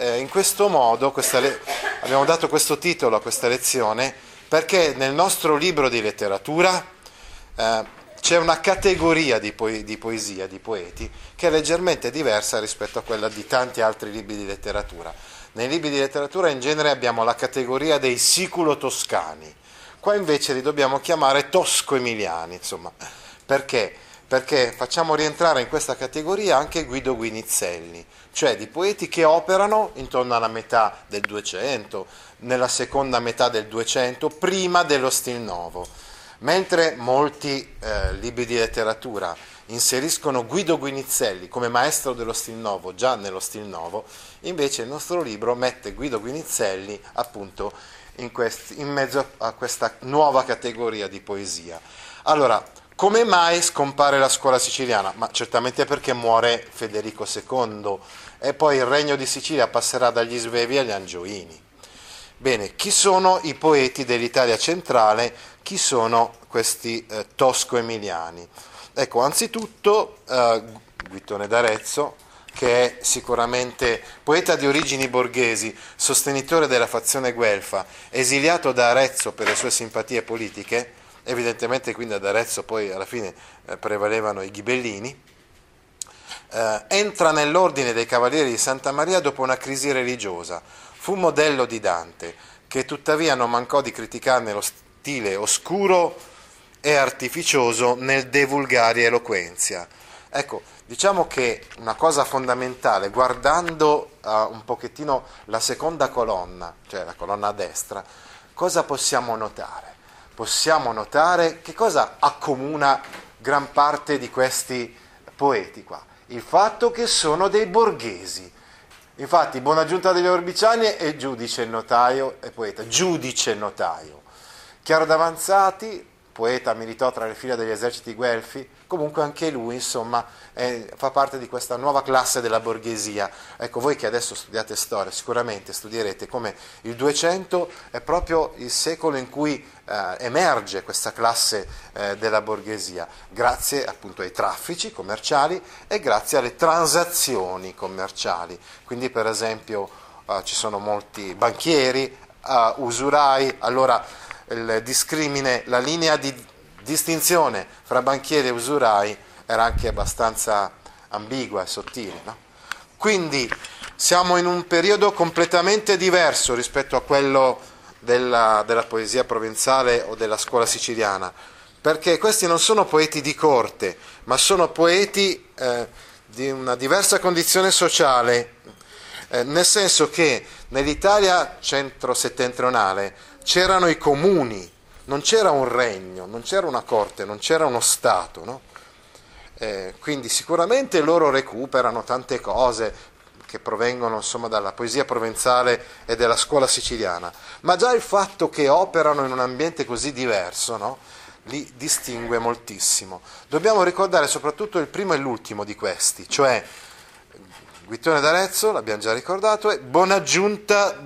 eh, in questo modo, le- abbiamo dato questo titolo a questa lezione, perché nel nostro libro di letteratura eh, c'è una categoria di, po- di, poesia, di poeti, che è leggermente diversa rispetto a quella di tanti altri libri di letteratura. Nei libri di letteratura in genere abbiamo la categoria dei siculo-toscani, qua invece li dobbiamo chiamare tosco-emiliani, insomma, perché? Perché facciamo rientrare in questa categoria anche Guido Guinizelli, cioè di poeti che operano intorno alla metà del 200, nella seconda metà del 200, prima dello Stil Novo. Mentre molti eh, libri di letteratura inseriscono Guido Guinizelli come maestro dello Stil Novo già nello Stil Novo, invece il nostro libro mette Guido Guinizelli appunto in, questi, in mezzo a questa nuova categoria di poesia. Allora, come mai scompare la scuola siciliana? Ma certamente perché muore Federico II e poi il regno di Sicilia passerà dagli Svevi agli Angioini. Bene, chi sono i poeti dell'Italia centrale? Chi sono questi eh, tosco-emiliani? Ecco, anzitutto eh, Guittone d'Arezzo, che è sicuramente poeta di origini borghesi, sostenitore della fazione guelfa, esiliato da Arezzo per le sue simpatie politiche, evidentemente quindi ad Arezzo poi alla fine eh, prevalevano i ghibellini, eh, entra nell'ordine dei Cavalieri di Santa Maria dopo una crisi religiosa, fu modello di Dante, che tuttavia non mancò di criticarne lo stile oscuro e artificioso nel devulgari eloquenzia. Ecco, diciamo che una cosa fondamentale, guardando uh, un pochettino la seconda colonna, cioè la colonna a destra, cosa possiamo notare? Possiamo notare che cosa accomuna gran parte di questi poeti qua? Il fatto che sono dei borghesi. Infatti, Buonaggiunta degli Orbiciani è giudice notaio e poeta, giudice notaio. Chiaro d'Avanzati, poeta militò tra le fila degli eserciti guelfi, comunque anche lui insomma è, fa parte di questa nuova classe della borghesia. Ecco, voi che adesso studiate storia sicuramente studierete come il 200 è proprio il secolo in cui eh, emerge questa classe eh, della borghesia, grazie appunto ai traffici commerciali e grazie alle transazioni commerciali. Quindi per esempio eh, ci sono molti banchieri, eh, usurai, allora il discrimine, la linea di distinzione fra banchieri e usurai era anche abbastanza ambigua e sottile. No? Quindi siamo in un periodo completamente diverso rispetto a quello della, della, poesia provenzale o della scuola siciliana, perché questi non sono poeti di corte, ma sono poeti eh, di una diversa condizione sociale, eh, nel senso che nell'Italia centro-settentrionale c'erano i comuni, non c'era un regno, non c'era una corte, non c'era uno Stato. No? Eh, quindi sicuramente loro recuperano tante cose che provengono insomma, dalla poesia provenzale e dalla scuola siciliana, ma già il fatto che operano in un ambiente così diverso no? li distingue moltissimo. Dobbiamo ricordare soprattutto il primo e l'ultimo di questi, cioè Guittone d'Arezzo, l'abbiamo già ricordato, e Bonaggiunta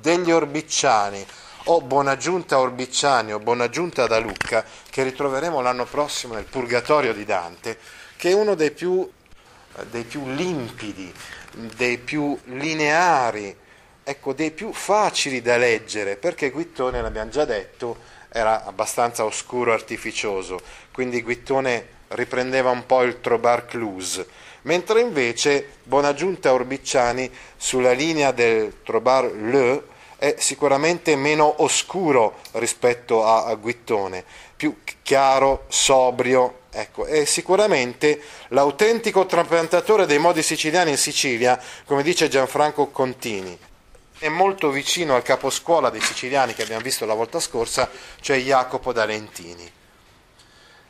degli Orbicciani, o Buonaggiunta Orbicciani o Buonaggiunta da Lucca, che ritroveremo l'anno prossimo nel Purgatorio di Dante, che è uno dei più, dei più limpidi, dei più lineari, ecco, dei più facili da leggere, perché Guittone, l'abbiamo già detto, era abbastanza oscuro e artificioso, quindi Guittone riprendeva un po' il Trobar Cluse, mentre invece Buonaggiunta Orbicciani sulla linea del Trobar Le è sicuramente meno oscuro rispetto a, a Guittone, più chiaro, sobrio, ecco, è sicuramente l'autentico trapiantatore dei modi siciliani in Sicilia, come dice Gianfranco Contini. È molto vicino al caposcuola dei siciliani che abbiamo visto la volta scorsa, cioè Jacopo da Lentini.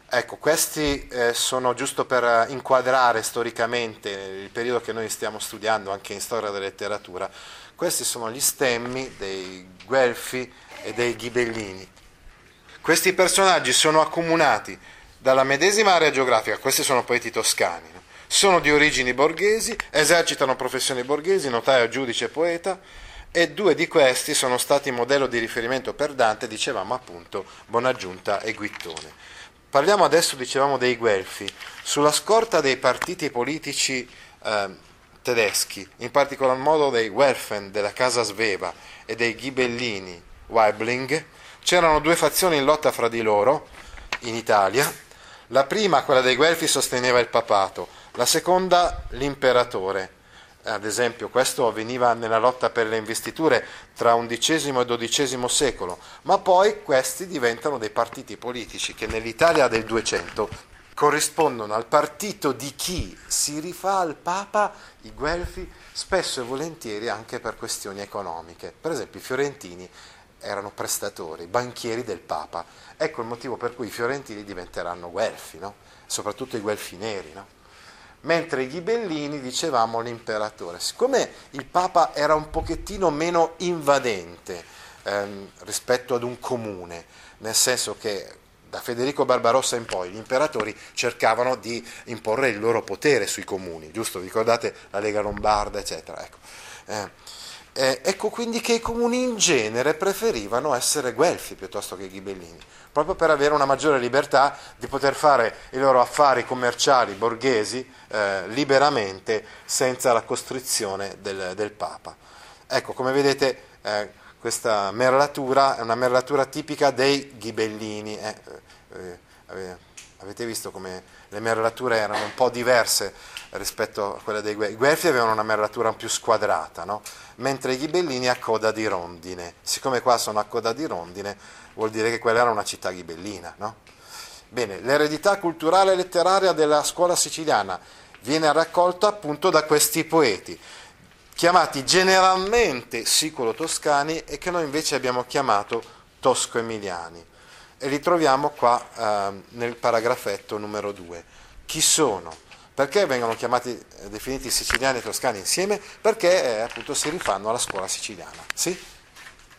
Ecco, questi eh, sono giusto per inquadrare storicamente il periodo che noi stiamo studiando anche in storia della letteratura. Questi sono gli stemmi dei Guelfi e dei Ghibellini. Questi personaggi sono accomunati dalla medesima area geografica, questi sono poeti toscani, no? sono di origini borghesi, esercitano professioni borghesi, notaio, giudice, poeta, e due di questi sono stati modello di riferimento per Dante, dicevamo appunto Bonaggiunta e Guittone. Parliamo adesso, dicevamo, dei Guelfi. Sulla scorta dei partiti politici eh, tedeschi, in particolar modo dei Welfen della casa Sveva e dei Ghibellini Weibling, c'erano due fazioni in lotta fra di loro in Italia. La prima, quella dei Guelfi, sosteneva il papato, la seconda l'imperatore ad esempio questo avveniva nella lotta per le investiture tra XI e XII secolo, ma poi questi diventano dei partiti politici che nell'Italia del 200 corrispondono al partito di chi si rifà al Papa, i Guelfi, spesso e volentieri anche per questioni economiche. Per esempio i fiorentini erano prestatori, banchieri del Papa. Ecco il motivo per cui i fiorentini diventeranno Guelfi, no? soprattutto i Guelfi neri. No? mentre i ghibellini dicevamo l'imperatore. Siccome il Papa era un pochettino meno invadente ehm, rispetto ad un comune, nel senso che da Federico Barbarossa in poi gli imperatori cercavano di imporre il loro potere sui comuni, giusto? Ricordate la Lega Lombarda, eccetera. Ecco. Eh, eh, ecco quindi che i comuni in genere preferivano essere guelfi piuttosto che ghibellini, proprio per avere una maggiore libertà di poter fare i loro affari commerciali borghesi eh, liberamente senza la costrizione del, del, Papa. Ecco, come vedete eh, questa merlatura è una merlatura tipica dei ghibellini. Eh, eh, eh, avete visto come le merlature erano un po' diverse rispetto a quelle dei Guelfi. I Guelfi avevano una merlatura più squadrata, no? mentre i Ghibellini a coda di rondine. Siccome qua sono a coda di rondine, vuol dire che quella era una città ghibellina. No? Bene, l'eredità culturale e letteraria della scuola siciliana viene raccolta appunto da questi poeti, chiamati generalmente sicolo-toscani e che noi invece abbiamo chiamato tosco-emiliani. E li troviamo qua eh, nel paragrafetto numero 2. Chi sono? Perché vengono chiamati, eh, definiti siciliani e toscani insieme? Perché eh, appunto si rifanno alla scuola siciliana. Sì?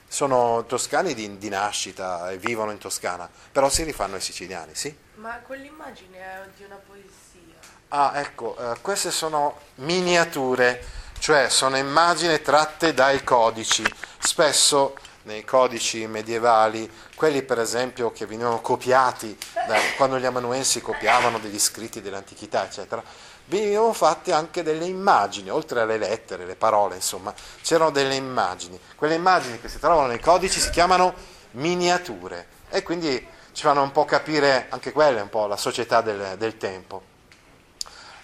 Sono toscani di, di, nascita e vivono in Toscana, però si rifanno ai siciliani, sì? Ma quell'immagine è di una poesia. Ah, ecco, eh, queste sono miniature, cioè sono immagini tratte dai codici. Spesso nei codici medievali, quelli per esempio che venivano copiati da, quando gli amanuensi copiavano degli scritti dell'antichità, eccetera, venivano fatte anche delle immagini, oltre alle lettere, le parole, insomma, c'erano delle immagini. Quelle immagini che si trovano nei codici si chiamano miniature e quindi ci fanno un po' capire anche quelle, un po' la società del, del tempo.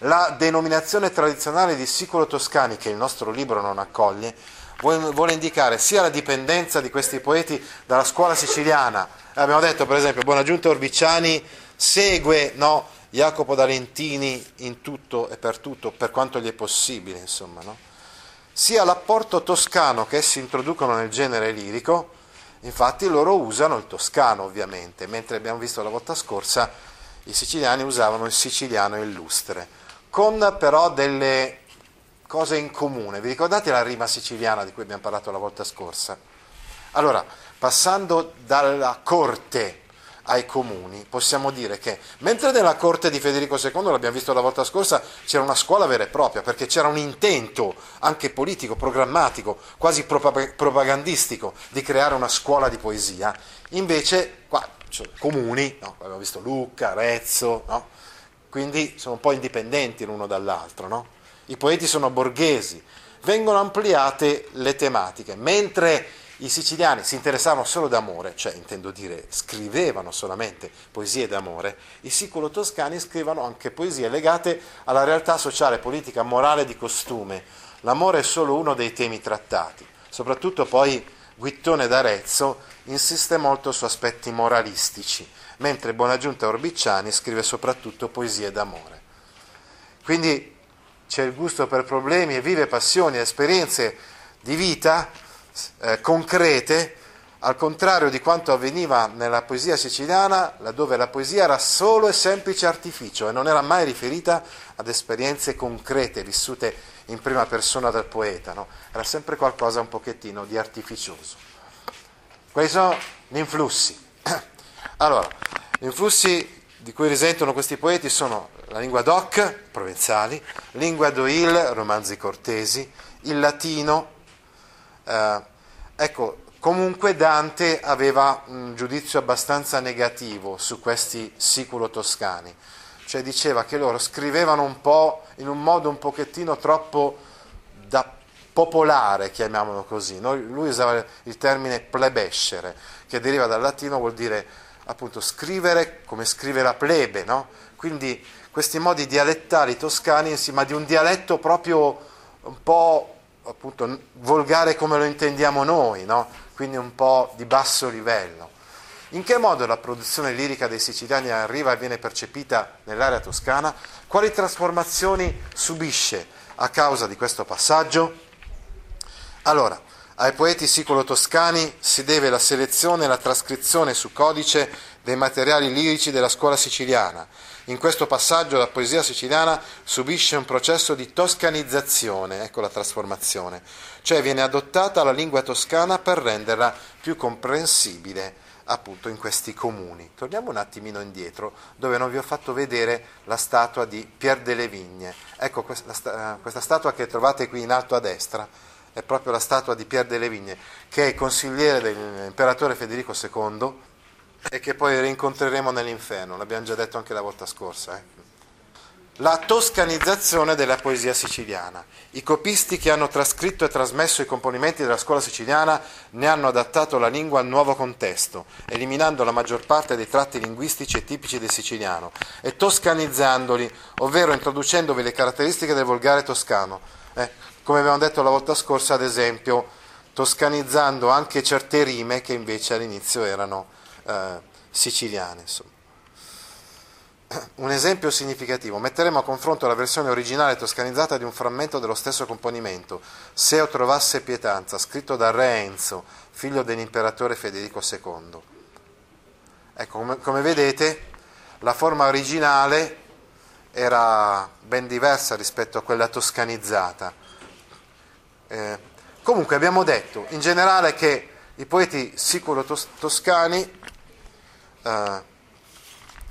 La denominazione tradizionale di sicolo toscani, che il nostro libro non accoglie, vuole indicare sia la dipendenza di questi poeti dalla scuola siciliana. Abbiamo detto per esempio Buonaggiunta Orbiciani segue no, Jacopo D'Alentini in tutto e per tutto, per quanto gli è possibile, insomma, no? sia l'apporto toscano che essi introducono nel genere lirico, infatti loro usano il toscano ovviamente, mentre abbiamo visto la volta scorsa i siciliani usavano il siciliano illustre, con però delle cose in comune. Vi ricordate la rima siciliana di cui abbiamo parlato la volta scorsa? Allora, passando dalla corte ai comuni, possiamo dire che mentre nella corte di Federico II, l'abbiamo visto la volta scorsa, c'era una scuola vera e propria, perché c'era un intento anche politico, programmatico, quasi propagandistico di creare una scuola di poesia, invece qua cioè, comuni, no? abbiamo visto Lucca, Arezzo, no? Quindi sono un po' indipendenti l'uno dall'altro, no? i poeti sono borghesi, vengono ampliate le tematiche, mentre i siciliani si interessavano solo d'amore, cioè intendo dire scrivevano solamente poesie d'amore, i sicolo-toscani scrivono anche poesie legate alla realtà sociale, politica, morale di costume. L'amore è solo uno dei temi trattati, soprattutto poi Guittone d'Arezzo insiste molto su aspetti moralistici, mentre Buonaggiunta Orbicciani scrive soprattutto poesie d'amore. Quindi c'è il gusto per problemi e vive passioni, esperienze di vita eh, concrete al contrario di quanto avveniva nella poesia siciliana, laddove la poesia era solo e semplice artificio e non era mai riferita ad esperienze concrete vissute in prima persona dal poeta, no? era sempre qualcosa un pochettino di artificioso. Quali sono gli influssi? Allora, gli influssi di cui risentono questi poeti sono la lingua doc, provenzali, lingua d'oil, romanzi cortesi, il latino. Eh, ecco, comunque Dante aveva un giudizio abbastanza negativo su questi siculo-toscani, cioè diceva che loro scrivevano un po' in un modo un pochettino troppo da popolare, chiamiamolo così. Lui usava il termine plebescere, che deriva dal latino, vuol dire appunto scrivere come scrive la plebe, no? Quindi questi modi dialettali toscani, ma di un dialetto proprio un po' appunto volgare come lo intendiamo noi, no? Quindi un po' di basso livello. In che modo la produzione lirica dei siciliani arriva e viene percepita nell'area toscana? Quali trasformazioni subisce a causa di questo passaggio? Allora, ai poeti siculo-toscani si deve la selezione e la trascrizione su codice dei materiali lirici della scuola siciliana. In questo passaggio la poesia siciliana subisce un processo di toscanizzazione, ecco la trasformazione, cioè viene adottata la lingua toscana per renderla più comprensibile appunto in questi comuni. Torniamo un attimino indietro, dove non vi ho fatto vedere la statua di Pier delle Vigne. Ecco questa, statua che trovate qui in alto a destra è proprio la statua di Pier delle Vigne, che è il consigliere dell'imperatore Federico II e che poi rincontreremo nell'inferno, l'abbiamo già detto anche la volta scorsa. Eh? La toscanizzazione della poesia siciliana. I copisti che hanno trascritto e trasmesso i componimenti della scuola siciliana ne hanno adattato la lingua al nuovo contesto, eliminando la maggior parte dei tratti linguistici e tipici del siciliano e toscanizzandoli, ovvero introducendovi le caratteristiche del volgare toscano. Eh, come abbiamo detto la volta scorsa, ad esempio, toscanizzando anche certe rime che invece all'inizio erano eh, siciliane. Insomma. Un esempio significativo, metteremo a confronto la versione originale toscanizzata di un frammento dello stesso componimento, Se io trovasse pietanza, scritto da Re Enzo, figlio dell'imperatore Federico II. Ecco, come, come vedete, la forma originale era ben diversa rispetto a quella toscanizzata eh, comunque abbiamo detto in generale che i poeti siculo-toscani eh,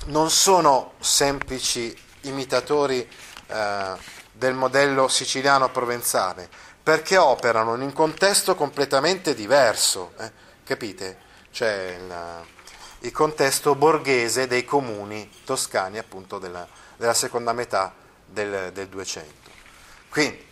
non sono semplici imitatori eh, del modello siciliano-provenzale, perché operano in un contesto completamente diverso, eh, capite? Cioè il, il, contesto borghese dei comuni toscani appunto della, della seconda metà del, del 200. Quindi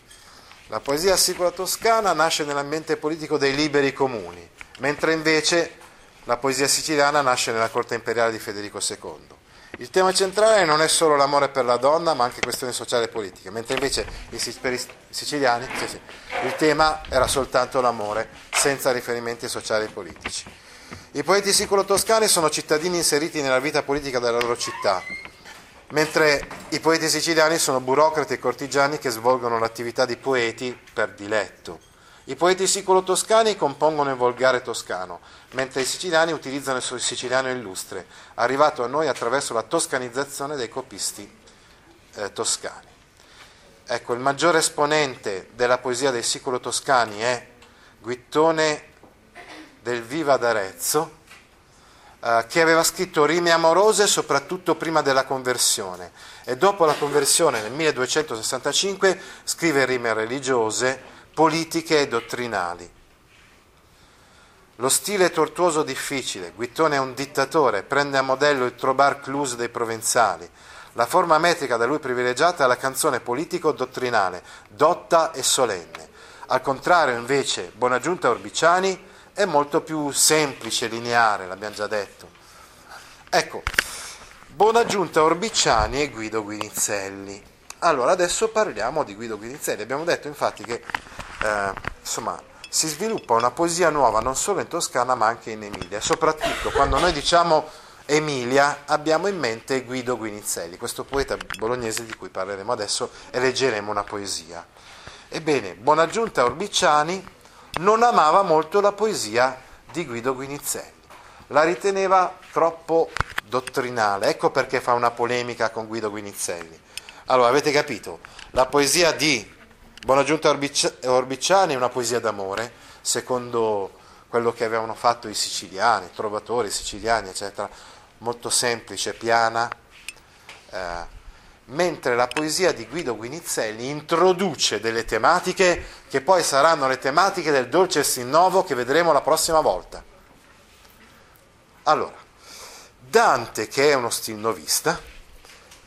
la poesia sicula toscana nasce nell'ambiente politico dei liberi comuni, mentre invece la poesia siciliana nasce nella corte imperiale di Federico II. Il tema centrale non è solo l'amore per la donna, ma anche questioni sociali e politiche, mentre invece per i siciliani sì, sì, il tema era soltanto l'amore, senza riferimenti sociali e politici. I poeti siculo-toscani sono cittadini inseriti nella vita politica della loro città, mentre i poeti siciliani sono burocrati e cortigiani che svolgono l'attività di poeti per diletto. I poeti siculo-toscani compongono il volgare toscano, mentre i siciliani utilizzano il siciliano illustre, arrivato a noi attraverso la toscanizzazione dei copisti eh, toscani. Ecco, il maggiore esponente della poesia dei siculo-toscani è Guittone del Viva d'Arezzo, eh, che aveva scritto rime amorose soprattutto prima della conversione e dopo la conversione nel 1265 scrive rime religiose, politiche e dottrinali. Lo stile è tortuoso difficile, Guittone è un dittatore, prende a modello il trobar cluse dei provenzali. La forma metrica da lui privilegiata è la canzone politico-dottrinale, dotta e solenne. Al contrario, invece, Bonaggiunta Orbiciani è molto più semplice, lineare, l'abbiamo già detto. Ecco, buona giunta Orbiciani e Guido Guinizelli. Allora, adesso parliamo di Guido Guinizelli. Abbiamo detto infatti che eh, insomma, si sviluppa una poesia nuova non solo in Toscana ma anche in Emilia. Soprattutto quando noi diciamo Emilia abbiamo in mente Guido Guinizelli, questo poeta bolognese di cui parleremo adesso e leggeremo una poesia. Ebbene, Buonaggiunta Orbiciani non amava molto la poesia di Guido Guinizelli. La riteneva troppo dottrinale, ecco perché fa una polemica con Guido Guinizelli. Allora, avete capito? La poesia di Buonaggiunta Orbiciani è una poesia d'amore, secondo quello che avevano fatto i siciliani, i trovatori siciliani, eccetera, molto semplice, piana, eh, mentre la poesia di Guido Guinizelli introduce delle tematiche che poi saranno le tematiche del dolce Sinnovo che vedremo la prossima volta. Allora, Dante, che è uno stilnovista,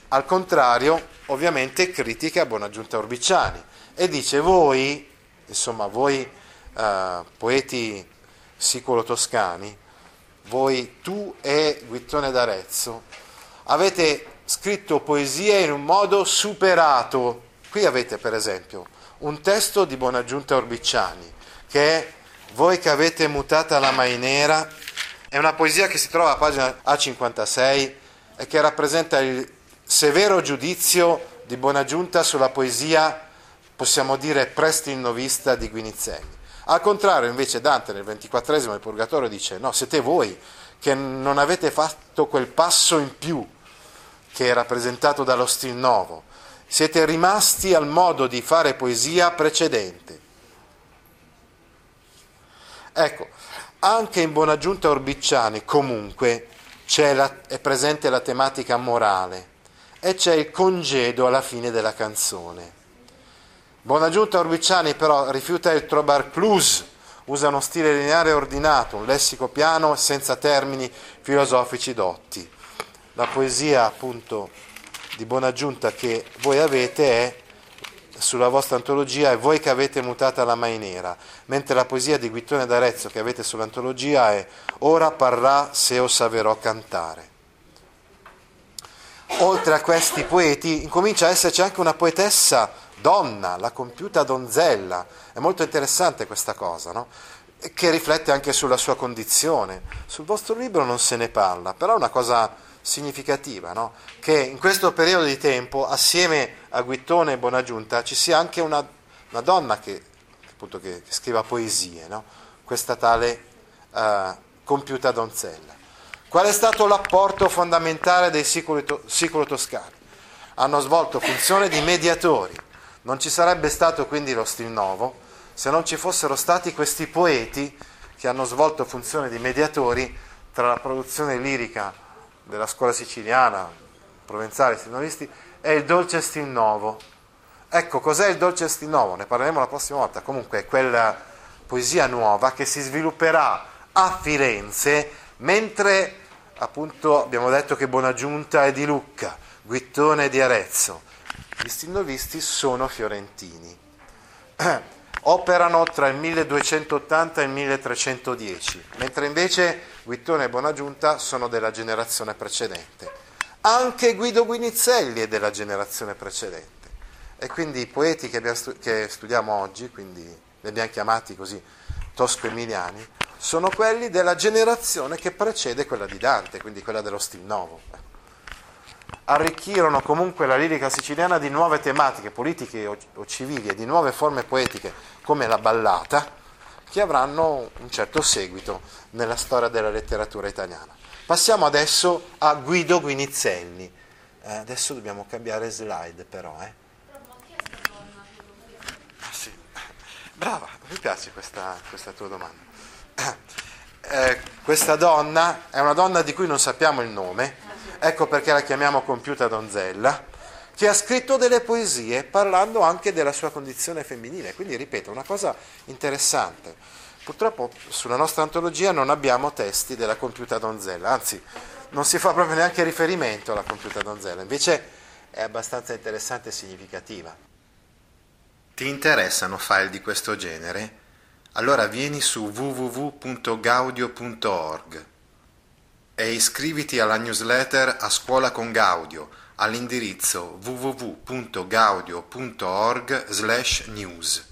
al contrario, ovviamente critica Buonaggiunta Orbiciani e dice voi, insomma, voi eh, poeti siculo-toscani, voi, tu e Guittone d'Arezzo, avete scritto poesia in un modo superato. Qui avete per esempio un testo di Buonaggiunta Orbiciani che è Voi che avete mutata la mainera, è una poesia che si trova a pagina A56 e che rappresenta il severo giudizio di Buonaggiunta sulla poesia, possiamo dire, prestinnovista di Guinizelli. Al contrario, invece, Dante nel ventiquattresimo del Purgatorio dice: No, siete voi che non avete fatto quel passo in più che è rappresentato dallo stil nuovo. Siete rimasti al modo di fare poesia precedente. Ecco, anche in Buonaggiunta Orbicciani comunque la, è presente la tematica morale e c'è il congedo alla fine della canzone. Buonaggiunta Orbicciani però rifiuta il trobar clus, usa uno stile lineare e ordinato, un lessico piano senza termini filosofici dotti la poesia appunto di buona giunta che voi avete è sulla vostra antologia è voi che avete mutata la mai nera, mentre la poesia di Guittone d'Arezzo che avete sull'antologia è ora parrà se o saverò cantare. Oltre a questi poeti incomincia a esserci anche una poetessa donna, la compiuta donzella. È molto interessante questa cosa, no? che riflette anche sulla sua condizione. Sul vostro libro non se ne parla, però è una cosa significativa, no? che in questo periodo di tempo, assieme a Guittone e Bonaggiunta, ci sia anche una, una donna che, appunto, che, che scriva poesie, no? questa tale uh, compiuta donzella. Qual è stato l'apporto fondamentale dei sicolo toscani? Hanno svolto funzione di mediatori. Non ci sarebbe stato quindi lo stil nuovo se non ci fossero stati questi poeti che hanno svolto funzione di mediatori tra la produzione lirica della scuola siciliana, provenzale, stilnovisti, è il dolce stil nuovo. Ecco, cos'è il dolce stil nuovo? Ne parleremo la prossima volta. Comunque è quella poesia nuova che si svilupperà a Firenze, mentre appunto abbiamo detto che Buonaggiunta è di Lucca, Guittone è di Arezzo. Gli stilnovisti sono fiorentini. Operano tra il 1280 e il 1310, mentre invece Guittone e Buonaggiunta sono della generazione precedente. Anche Guido Guinizelli è della generazione precedente. E quindi i poeti che, stu- che studiamo oggi, quindi li abbiamo chiamati così tosco-emiliani, sono quelli della generazione che precede quella di Dante, quindi quella dello stil nuovo. Arricchirono comunque la lirica siciliana di nuove tematiche politiche o, civili e di nuove forme poetiche come la ballata, che avranno un certo seguito nella storia della letteratura italiana. Passiamo adesso a Guido Guinizelli. Eh, adesso dobbiamo cambiare slide però. Eh. Ah. Brava, mi piace questa, questa tua domanda. Eh, questa donna è una donna di cui non sappiamo il nome, ecco perché la chiamiamo compiuta donzella che ha scritto delle poesie parlando anche della sua condizione femminile. Quindi, ripeto, una cosa interessante. Purtroppo sulla nostra antologia non abbiamo testi della compiuta donzella, anzi non si fa proprio neanche riferimento alla compiuta donzella, invece è abbastanza interessante e significativa. Ti interessano file di questo genere? Allora vieni su www.gaudio.org e iscriviti alla newsletter A Scuola con Gaudio all'indirizzo www.gaudio.org/news.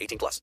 18 plus.